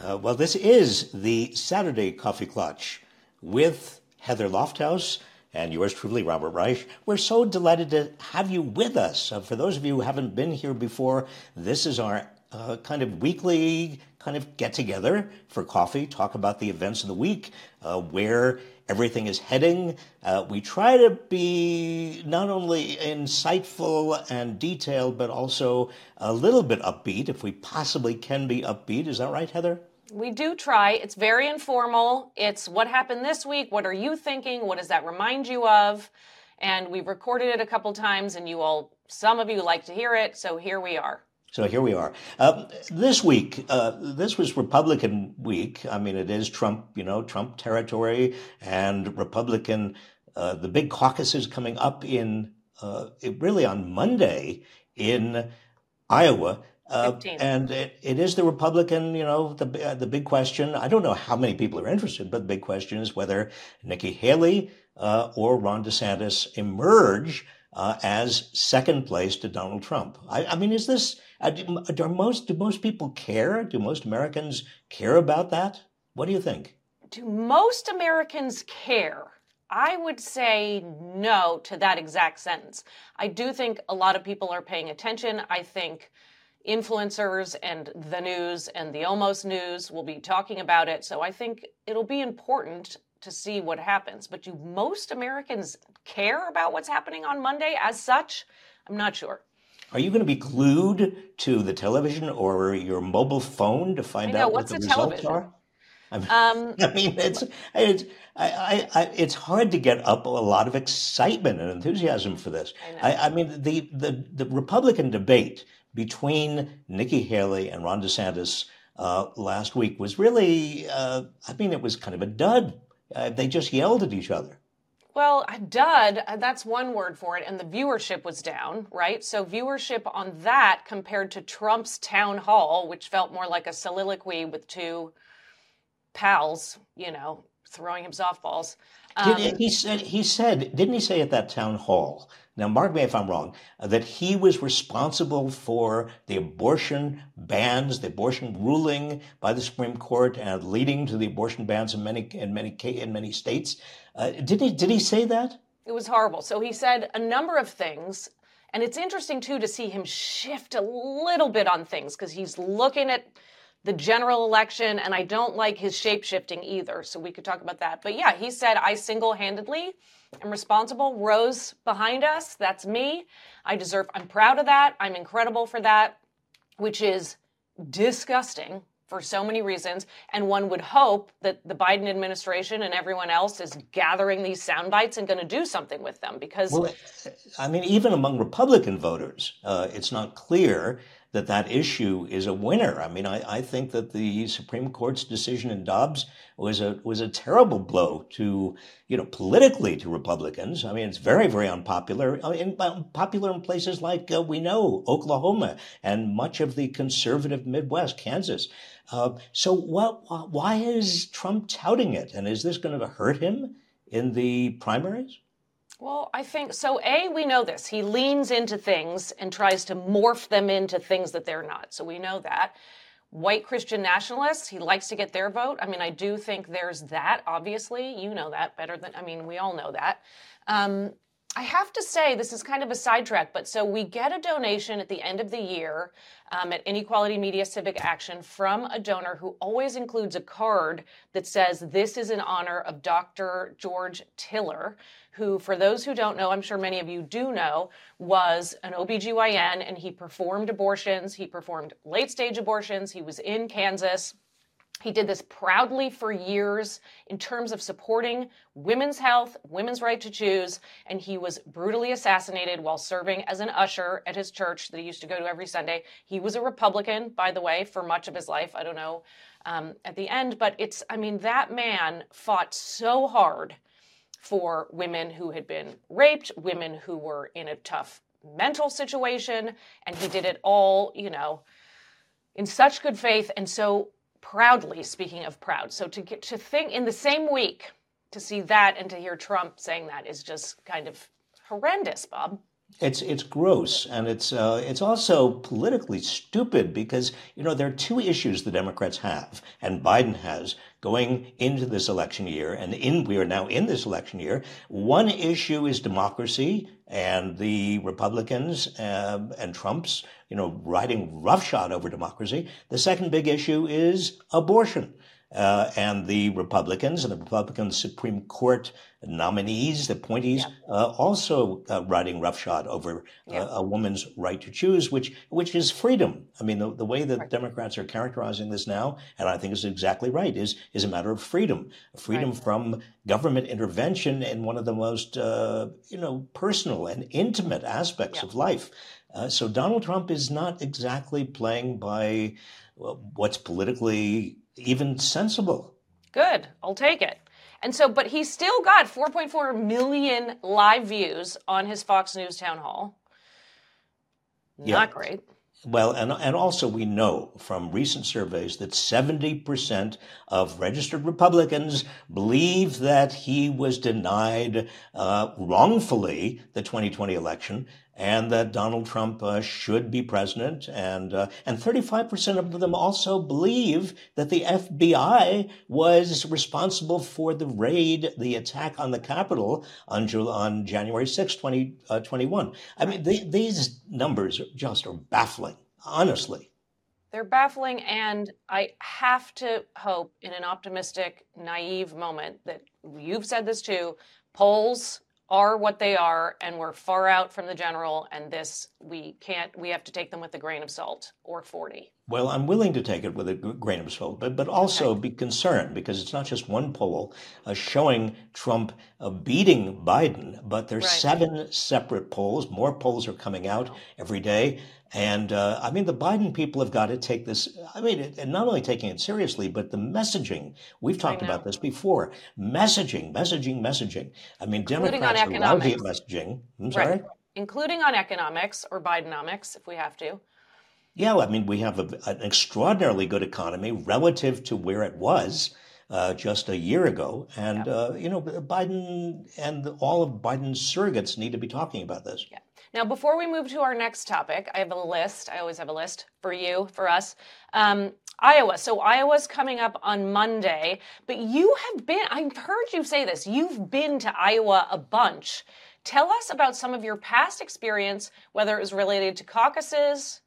Uh, well, this is the Saturday Coffee Klatch with Heather Lofthouse and yours truly, Robert Reich. We're so delighted to have you with us. Uh, for those of you who haven't been here before, this is our uh, kind of weekly kind of get together for coffee, talk about the events of the week, uh, where everything is heading. Uh, we try to be not only insightful and detailed, but also a little bit upbeat, if we possibly can be upbeat. Is that right, Heather? We do try. It's very informal. It's what happened this week. What are you thinking? What does that remind you of? And we've recorded it a couple times, and you all, some of you like to hear it. So here we are. So here we are. Uh, this week, uh, this was Republican week. I mean, it is Trump, you know, Trump territory and Republican. Uh, the big caucuses coming up in uh, really on Monday in Iowa. Uh, and it, it is the Republican, you know, the uh, the big question. I don't know how many people are interested, but the big question is whether Nikki Haley uh, or Ron DeSantis emerge uh, as second place to Donald Trump. I, I mean, is this uh, do, do most do most people care? Do most Americans care about that? What do you think? Do most Americans care? I would say no to that exact sentence. I do think a lot of people are paying attention. I think influencers and the news and the almost news will be talking about it. So I think it'll be important to see what happens. But do most Americans care about what's happening on Monday as such? I'm not sure. Are you going to be glued to the television or your mobile phone to find know, out what the results television? are? I mean, um, I mean, it's it's I, I, it's hard to get up a lot of excitement and enthusiasm for this. I, I, mean, the, the the Republican debate between Nikki Haley and Ron DeSantis uh, last week was really, uh, I mean, it was kind of a dud. Uh, they just yelled at each other. Well, a dud, uh, that's one word for it. And the viewership was down, right? So, viewership on that compared to Trump's town hall, which felt more like a soliloquy with two pals, you know, throwing him softballs. Um, he said he said didn't he say at that town hall? Now, mark me if I'm wrong. Uh, that he was responsible for the abortion bans, the abortion ruling by the Supreme Court, and leading to the abortion bans in many in many in many states. Uh, did he did he say that? It was horrible. So he said a number of things. And it's interesting too to see him shift a little bit on things because he's looking at the general election, and I don't like his shape shifting either. So we could talk about that. But yeah, he said, I single handedly am responsible. Roe's behind us, that's me. I deserve, I'm proud of that. I'm incredible for that, which is disgusting for so many reasons. And one would hope that the Biden administration and everyone else is gathering these sound bites and going to do something with them because. Well, I mean, even among Republican voters, uh, it's not clear that that issue is a winner. I mean, I, I think that the Supreme Court's decision in Dobbs was a was a terrible blow to you know politically to Republicans. I mean, it's very very unpopular. I mean, popular in places like uh, we know Oklahoma and much of the conservative Midwest, Kansas. Uh, so what? Why is Trump touting it? And is this going to hurt him in the primaries? Well, I think so. A, we know this. He leans into things and tries to morph them into things that they're not. So we know that. White Christian nationalists, he likes to get their vote. I mean, I do think there's that, obviously. You know that better than, I mean, we all know that. Um, I have to say, this is kind of a sidetrack, but so we get a donation at the end of the year um, at Inequality Media Civic Action from a donor who always includes a card that says, This is in honor of Dr. George Tiller, who, for those who don't know, I'm sure many of you do know, was an OBGYN and he performed abortions. He performed late stage abortions. He was in Kansas. He did this proudly for years in terms of supporting women's health, women's right to choose, and he was brutally assassinated while serving as an usher at his church that he used to go to every Sunday. He was a Republican, by the way, for much of his life. I don't know um, at the end, but it's, I mean, that man fought so hard for women who had been raped, women who were in a tough mental situation, and he did it all, you know, in such good faith and so proudly. Speaking of proud, so to get to think in the same week to see that and to hear Trump saying that is just kind of horrendous, Bob. It's it's gross, and it's uh, it's also politically stupid because you know there are two issues the Democrats have, and Biden has going into this election year, and in we are now in this election year. One issue is democracy, and the Republicans uh, and Trump's you know riding roughshod over democracy. The second big issue is abortion. Uh, and the Republicans and the Republican Supreme Court nominees, the appointees, yeah. uh, also uh, riding roughshod over uh, yeah. a woman's right to choose, which which is freedom. I mean, the, the way that right. Democrats are characterizing this now, and I think is exactly right, is is a matter of freedom, freedom right. from government intervention in one of the most uh, you know personal and intimate aspects yeah. of life. Uh, so Donald Trump is not exactly playing by what's politically even sensible. Good. I'll take it. And so, but he still got 4.4 million live views on his Fox News town hall. Not yeah. great. Well, and, and also we know from recent surveys that 70% of registered Republicans believe that he was denied uh, wrongfully the 2020 election and that Donald Trump uh, should be president. And, uh, and 35% of them also believe that the FBI was responsible for the raid, the attack on the Capitol on, on January 6, 2021. 20, uh, I mean, they, these numbers just are baffling, honestly. They're baffling, and I have to hope in an optimistic, naive moment that you've said this too polls are what they are and we're far out from the general and this we can't we have to take them with a grain of salt or 40 well i'm willing to take it with a grain of salt but but also okay. be concerned because it's not just one poll uh, showing trump uh, beating biden but there's right. seven separate polls more polls are coming out every day and uh, I mean, the Biden people have got to take this. I mean, it, and not only taking it seriously, but the messaging. We've talked about this before. Messaging, messaging, messaging. I mean, Including Democrats are lousy at messaging. I'm sorry. Right. Including on economics or Bidenomics, if we have to. Yeah, I mean, we have a, an extraordinarily good economy relative to where it was. Uh, just a year ago. And, yeah. uh, you know, Biden and all of Biden's surrogates need to be talking about this. Yeah. Now, before we move to our next topic, I have a list. I always have a list for you, for us. Um, Iowa. So Iowa's coming up on Monday, but you have been, I've heard you say this, you've been to Iowa a bunch. Tell us about some of your past experience, whether it was related to caucuses.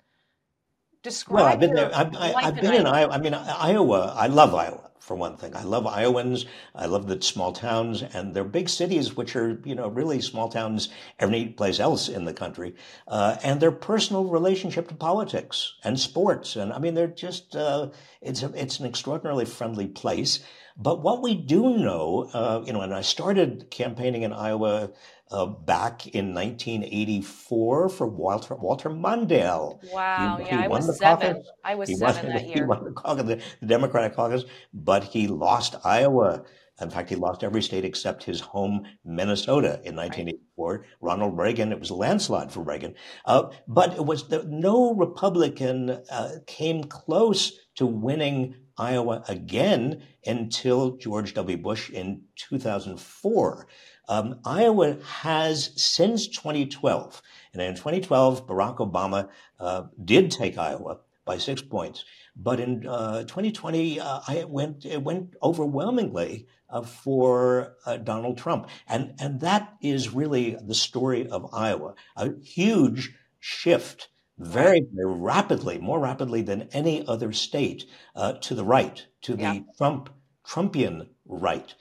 Describe well, I've been there. I've, I've been in Iowa. I mean, Iowa, I love Iowa for one thing. I love Iowans. I love the small towns and they're big cities, which are, you know, really small towns any place else in the country. Uh, and their personal relationship to politics and sports. And I mean, they're just, uh, it's, a, it's an extraordinarily friendly place. But what we do know, uh, you know, and I started campaigning in Iowa uh, back in 1984 for Walter Walter Mondale. Wow, he, yeah, he I was seven. I was he seven won, that year. He won the, caucus, the, the Democratic caucus, but he lost Iowa. In fact, he lost every state except his home, Minnesota, in 1984. Right. Ronald Reagan, it was a landslide for Reagan. Uh, but it was the, no Republican uh, came close to winning Iowa again until George W. Bush in 2004. Um, Iowa has since 2012, and in 2012, Barack Obama uh, did take Iowa by six points. But in uh, 2020, uh, it went it went overwhelmingly uh, for uh, Donald Trump, and and that is really the story of Iowa. A huge shift, very very rapidly, more rapidly than any other state, uh, to the right, to the yeah. Trump Trumpian right.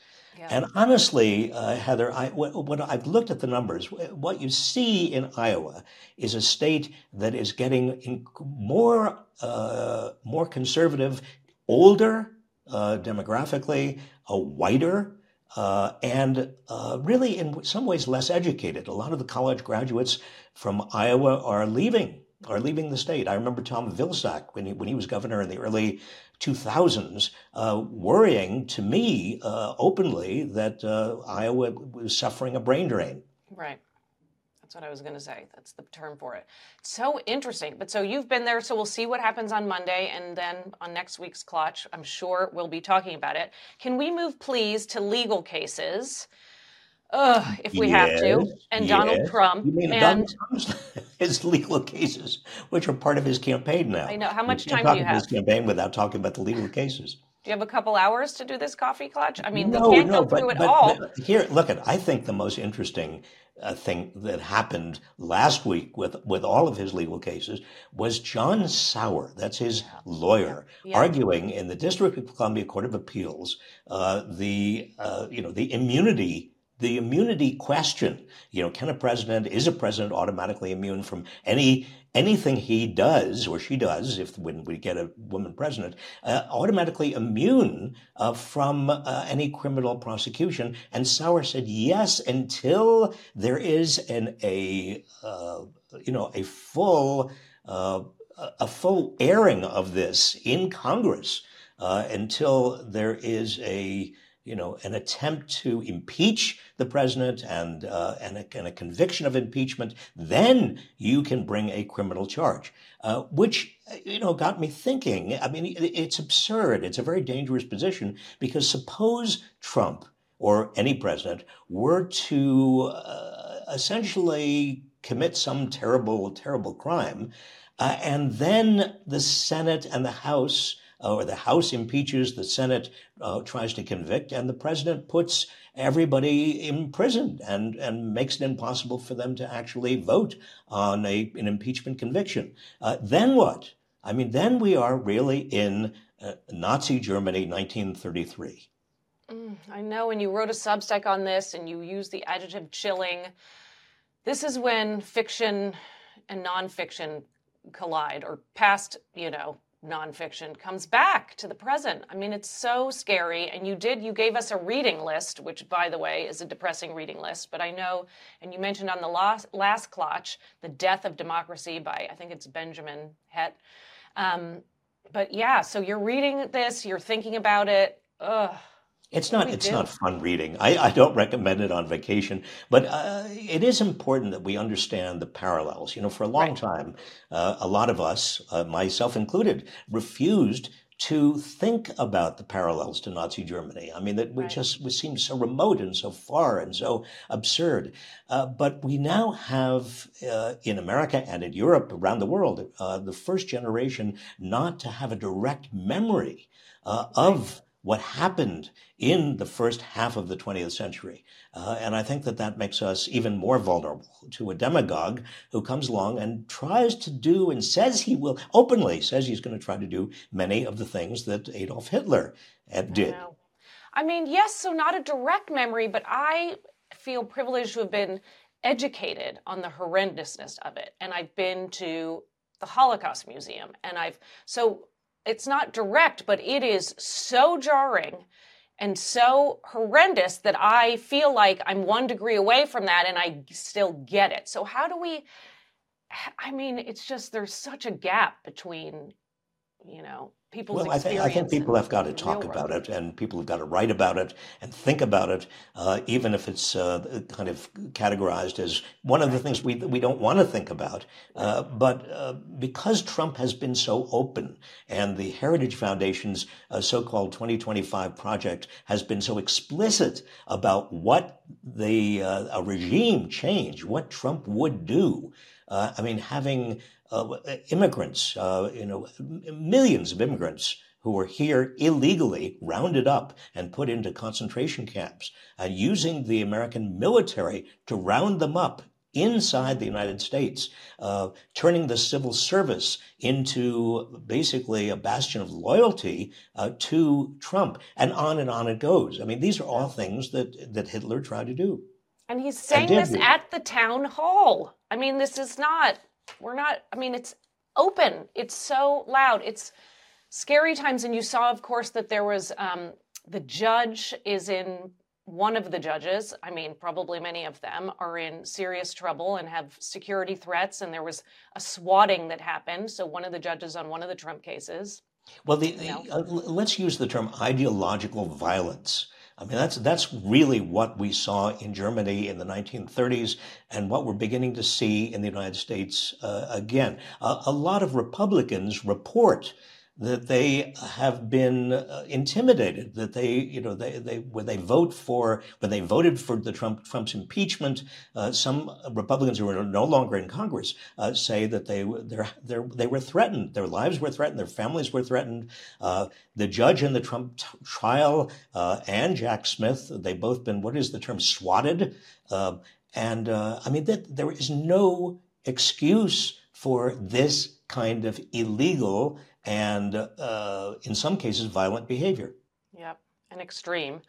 And honestly, uh, Heather, I, when I've looked at the numbers, what you see in Iowa is a state that is getting more uh, more conservative, older uh, demographically, a whiter, uh, and uh, really in some ways less educated. A lot of the college graduates from Iowa are leaving are leaving the state. I remember Tom Vilsack when he, when he was governor in the early 2000s, uh, worrying to me uh, openly that uh, Iowa was suffering a brain drain. Right. That's what I was going to say. That's the term for it. So interesting. But so you've been there, so we'll see what happens on Monday. And then on next week's Klatch, I'm sure we'll be talking about it. Can we move, please, to legal cases? Ugh, if we have to. And Donald Trump. You mean and Donald Trump's his legal cases, which are part of his campaign now. I know. How much time do you about have? his campaign without talking about the legal cases. Do you have a couple hours to do this coffee klatch? I mean, No, we can't no, go but, through it but, all. but here, look at. I think the most interesting uh, thing that happened last week with with all of his legal cases was John Sauer. That's his lawyer Yeah. arguing in the District of Columbia Court of Appeals uh, the uh, you know the immunity. The immunity question, you know, can a president, is a president automatically immune from any anything he does or she does, if when we get a woman president, uh, automatically immune uh, from uh, any criminal prosecution. And Sauer said yes until there is an a uh, you know a full uh, a full airing of this in Congress uh, until there is a you know an attempt to impeach the president and uh, and, a, and a conviction of impeachment, then you can bring a criminal charge, uh, which you know got me thinking. I mean, it- it's absurd. It's a very dangerous position because suppose Trump or any president were to uh, essentially commit some terrible, terrible crime, uh, and then the Senate and the House, or the House impeaches, the Senate uh, tries to convict, and the president puts everybody in prison and, and makes it impossible for them to actually vote on a, an impeachment conviction. Uh, then what? I mean, then we are really in uh, Nazi Germany, 1933. Mm, I know, and you wrote a Substack on this, and you used the adjective chilling. This is when fiction and nonfiction collide, or past, you know, nonfiction comes back to the present. I mean, it's so scary. And you did, you gave us a reading list, which, by the way, is a depressing reading list. But I know, and you mentioned on the last, last klatch, The Death of Democracy by, I think it's Benjamin Hett. Um, but yeah, so you're reading this, you're thinking about it. Ugh. It's not. It's do? not fun reading. I, I don't recommend it on vacation, but uh, it is important that we understand the parallels. You know, for a long Right. time, uh, a lot of us, uh, myself included, refused to think about the parallels to Nazi Germany. I mean, that we Right. just we seemed so remote and so far and so absurd. Uh, but we now have uh, in America and in Europe, around the world, uh, the first generation not to have a direct memory uh, of what happened in the first half of the 20th century. Uh, and I think that that makes us even more vulnerable to a demagogue who comes along and tries to do and says he will, openly says he's going to try to do many of the things that Adolf Hitler uh, I did. I mean, yes, so not a direct memory, but I feel privileged to have been educated on the horrendousness of it. And I've been to the Holocaust Museum and I've so it's not direct, but it is so jarring and so horrendous that I feel like I'm one degree away from that and I still get it. So how do we I mean, it's just there's such a gap between, you know, people's Well, I think, I think people have got to talk about it, and people have got to write about it and think about it, uh, even if it's uh, kind of categorized as one of the things we we don't want to think about. Uh, but uh, because Trump has been so open, and the Heritage Foundation's uh, so-called 2025 project has been so explicit about what the uh, a regime change, what Trump would do. Uh, I mean, having uh, immigrants, uh, you know, millions of immigrants who were here illegally rounded up and put into concentration camps, and using the American military to round them up inside the United States, uh, turning the civil service into basically a bastion of loyalty uh, to Trump, and on and on it goes. I mean, these are all things that that Hitler tried to do. And he's saying did this at the town hall. I mean, this is not, we're not, I mean, it's open. It's so loud. It's scary times. And you saw, of course, that there was um, the judge is in, one of the judges, I mean, probably many of them, are in serious trouble and have security threats. And there was a swatting that happened. So one of the judges on one of the Trump cases. Well, the, the, uh, let's use the term ideological violence. I mean, that's that's really what we saw in Germany in the 1930s, and what we're beginning to see in the United States uh, again. Uh, a lot of Republicans report that they have been uh, intimidated, that they, you know, they, they, when they vote for, when they voted for the Trump, Trump's impeachment, uh, some Republicans who are no longer in Congress uh, say that they, they're, they're, they were threatened. Their lives were threatened. Their families were threatened. Uh, the judge in the Trump t- trial uh, and Jack Smith, they've both been, what is the term, swatted. Uh, and I mean, that there is no excuse for this kind of illegal and uh, in some cases violent behavior. Yep, and extreme.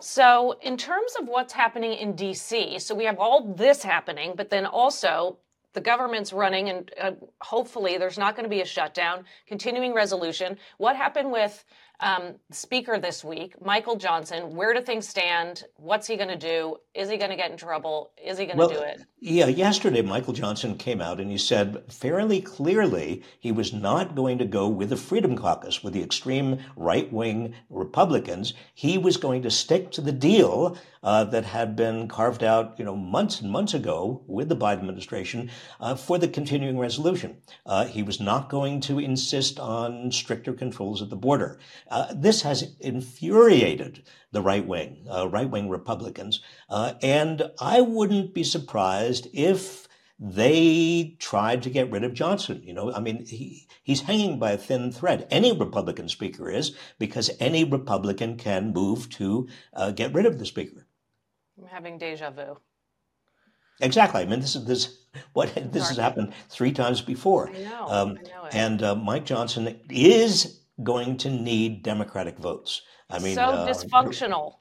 So, in terms of what's happening in DC, so we have all this happening, but then also the government's running, and uh, hopefully there's not going to be a shutdown, continuing resolution. What happened with um, speaker this week, Michael Johnson. Where do things stand? What's he going to do? Is he going to get in trouble? Is he going to well, do it? Yeah, yesterday Michael Johnson came out and he said fairly clearly he was not going to go with the Freedom Caucus, with the extreme right wing Republicans. He was going to stick to the deal uh, that had been carved out, you know, months and months ago with the Biden administration uh, for the continuing resolution. Uh, he was not going to insist on stricter controls at the border. Uh, this has infuriated the right wing, uh, right wing Republicans. Uh, and I wouldn't be surprised if they tried to get rid of Johnson. You know, I mean, he, he's hanging by a thin thread. Any Republican speaker is, because any Republican can move to uh, get rid of the speaker. I'm having deja vu. Exactly. I mean, this is this what this has happened three times before. I know. Um, I know and uh, Mike Johnson is going to need Democratic votes. I mean, so uh, dysfunctional.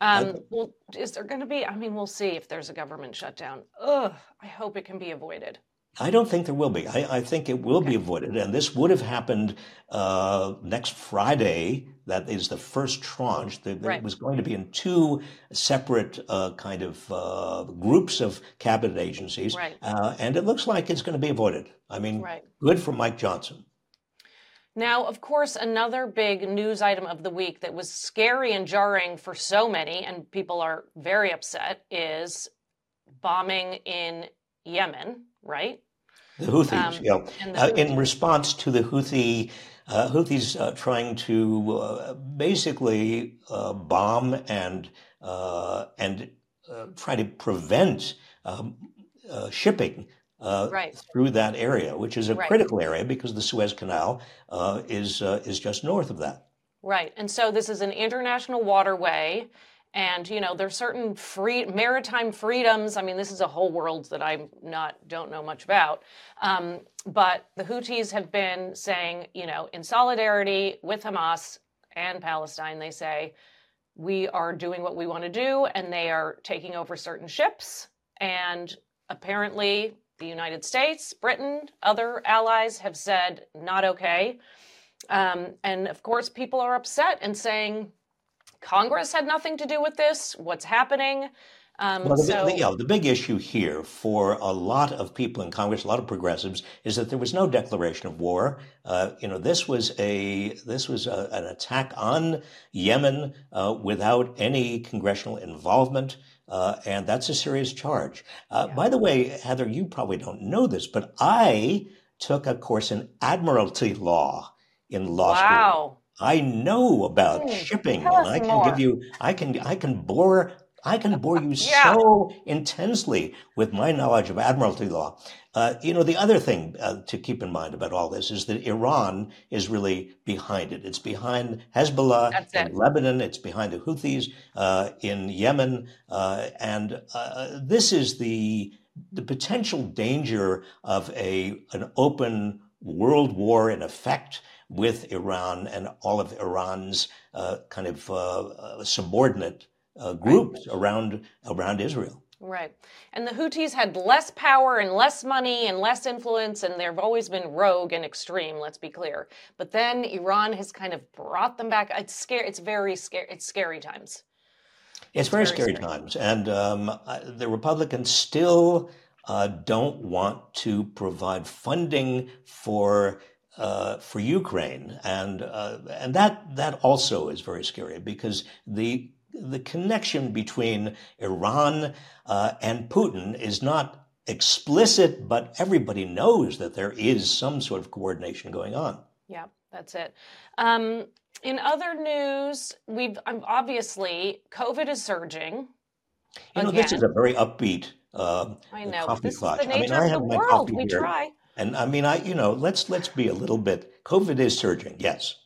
Um, well, is there going to be? I mean, we'll see if there's a government shutdown. Ugh, I hope it can be avoided. I don't think there will be. I, I think it will okay. be avoided, and this would have happened uh, next Friday. That is the first tranche. That right. was going to be in two separate uh, kind of uh, groups of cabinet agencies, right. Uh, and it looks like it's going to be avoided. I mean, right. good for Mike Johnson. Now, of course, another big news item of the week that was scary and jarring for so many, and people are very upset, is bombing in Yemen, right? The Houthis, um, yeah. The uh, in response to the Houthi, uh, Houthis uh, trying to uh, basically uh, bomb and uh, and try to prevent um, shipping uh, right. through that area, which is a right. critical area because the Suez Canal uh, is uh, is just north of that. Right, and so this is an international waterway, and you know there's certain free maritime freedoms. I mean, this is a whole world that I'm not don't know much about. Um, but the Houthis have been saying, you know, in solidarity with Hamas and Palestine, they say we are doing what we want to do, and they are taking over certain ships and apparently the United States, Britain, other allies have said not okay. Um, and of course, people are upset and saying Congress had nothing to do with this. What's happening? Um, well, the, so, the, know, the big issue here for a lot of people in Congress, a lot of progressives, is that there was no declaration of war. Uh, you know, this was a this was a, an attack on Yemen uh, without any congressional involvement. Uh, and that's a serious charge. Uh, yeah. By the way, Heather, you probably don't know this, but I took a course in admiralty law in law wow. school. I know about mm, shipping, and I can more. give you, I can, I can bore I can bore you yeah. so intensely with my knowledge of admiralty law. Uh, you know, the other thing uh, to keep in mind about all this is that Iran is really behind it. It's behind Hezbollah That's in Lebanon. It's behind the Houthis uh, in Yemen, uh, and uh, this is the the potential danger of a an open world war in effect with Iran and all of Iran's uh, kind of subordinate uh, groups right. around around Israel. Right. And the Houthis had less power and less money and less influence, and they've always been rogue and extreme, let's be clear. But then Iran has kind of brought them back. It's scary. It's very scary. It's scary times. It's, it's very, very, scary, scary. times. And um, the Republicans still uh, don't want to provide funding for uh, for Ukraine, and uh, and that that also is very scary because the the connection between Iran uh, and Putin is not explicit, but everybody knows that there is some sort of coordination going on. Yeah. That's it. Um, in other news, we've um, obviously COVID is surging. You know, this is a very upbeat uh, I know. coffee This is klatch. the I mean, nature I of have the my world. coffee We here, try. and I mean, I you know, let's let's be a little bit. COVID is surging, yes.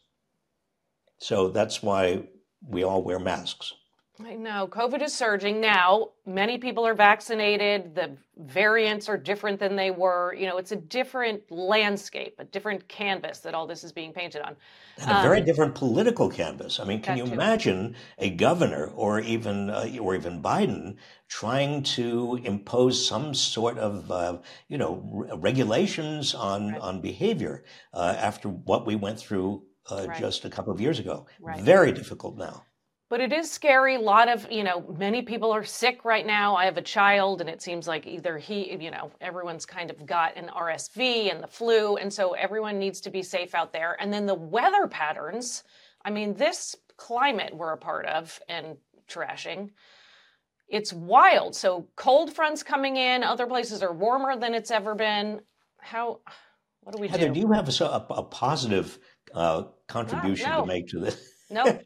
So that's why we all wear masks. I know. COVID is surging now. Many people are vaccinated. The variants are different than they were. You know, it's a different landscape, a different canvas that all this is being painted on. And a very Um, different political canvas. I mean, can you too. imagine a governor or even uh, or even Biden trying to impose some sort of uh, you know re- regulations on Right. on behavior uh, after what we went through uh, Right. just a couple of years ago? Right. Very difficult now. But it is scary. A lot of, you know, many people are sick right now. I have a child, and it seems like either he, you know, everyone's kind of got an RSV and the flu. And so everyone needs to be safe out there. And then the weather patterns I mean, this climate we're a part of and trashing, it's wild. So cold fronts coming in, other places are warmer than it's ever been. How, what do we Heather, do? do you have a, a, a positive uh, contribution no. to make to this? Nope,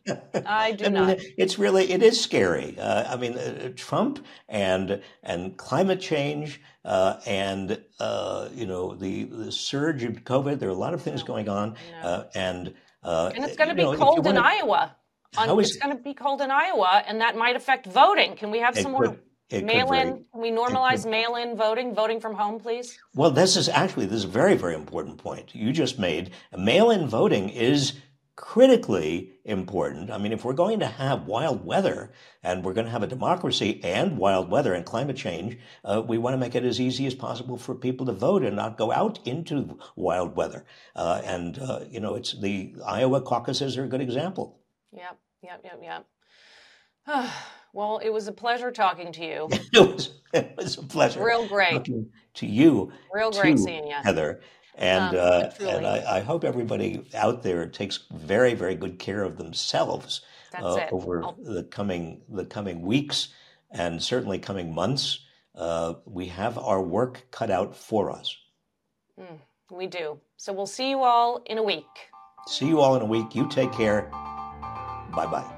I do I mean, not. it's really it is scary. Uh, I mean, uh, Trump and and climate change uh, and uh, you know the, the surge of COVID. There are a lot of things No, going on, no. uh, and uh, And it's going to be know, cold in wanna- Iowa. On, is- it's going to be cold in Iowa, and that might affect voting. Can we have some more could- could mail very- in? Can we normalize mail in voting, voting from home, please? Well, this is actually this is a very very important point you just made. Mail-in voting is critically important. I mean, if we're going to have wild weather and we're going to have a democracy and wild weather and climate change, uh, we want to make it as easy as possible for people to vote and not go out into wild weather. Uh, and uh, you know, it's the Iowa caucuses are a good example. Yep, yep, yep, yep. well, it was a pleasure talking to you. it was it was a pleasure Real great. talking to you Real great too, seeing you. Heather. And Um, uh, and I, I hope everybody out there takes very very good care of themselves uh, over I'll- the coming the coming weeks and certainly coming months. Uh, we have our work cut out for us. we do. So we'll see you all in a week. See you all in a week. You take care. Bye bye.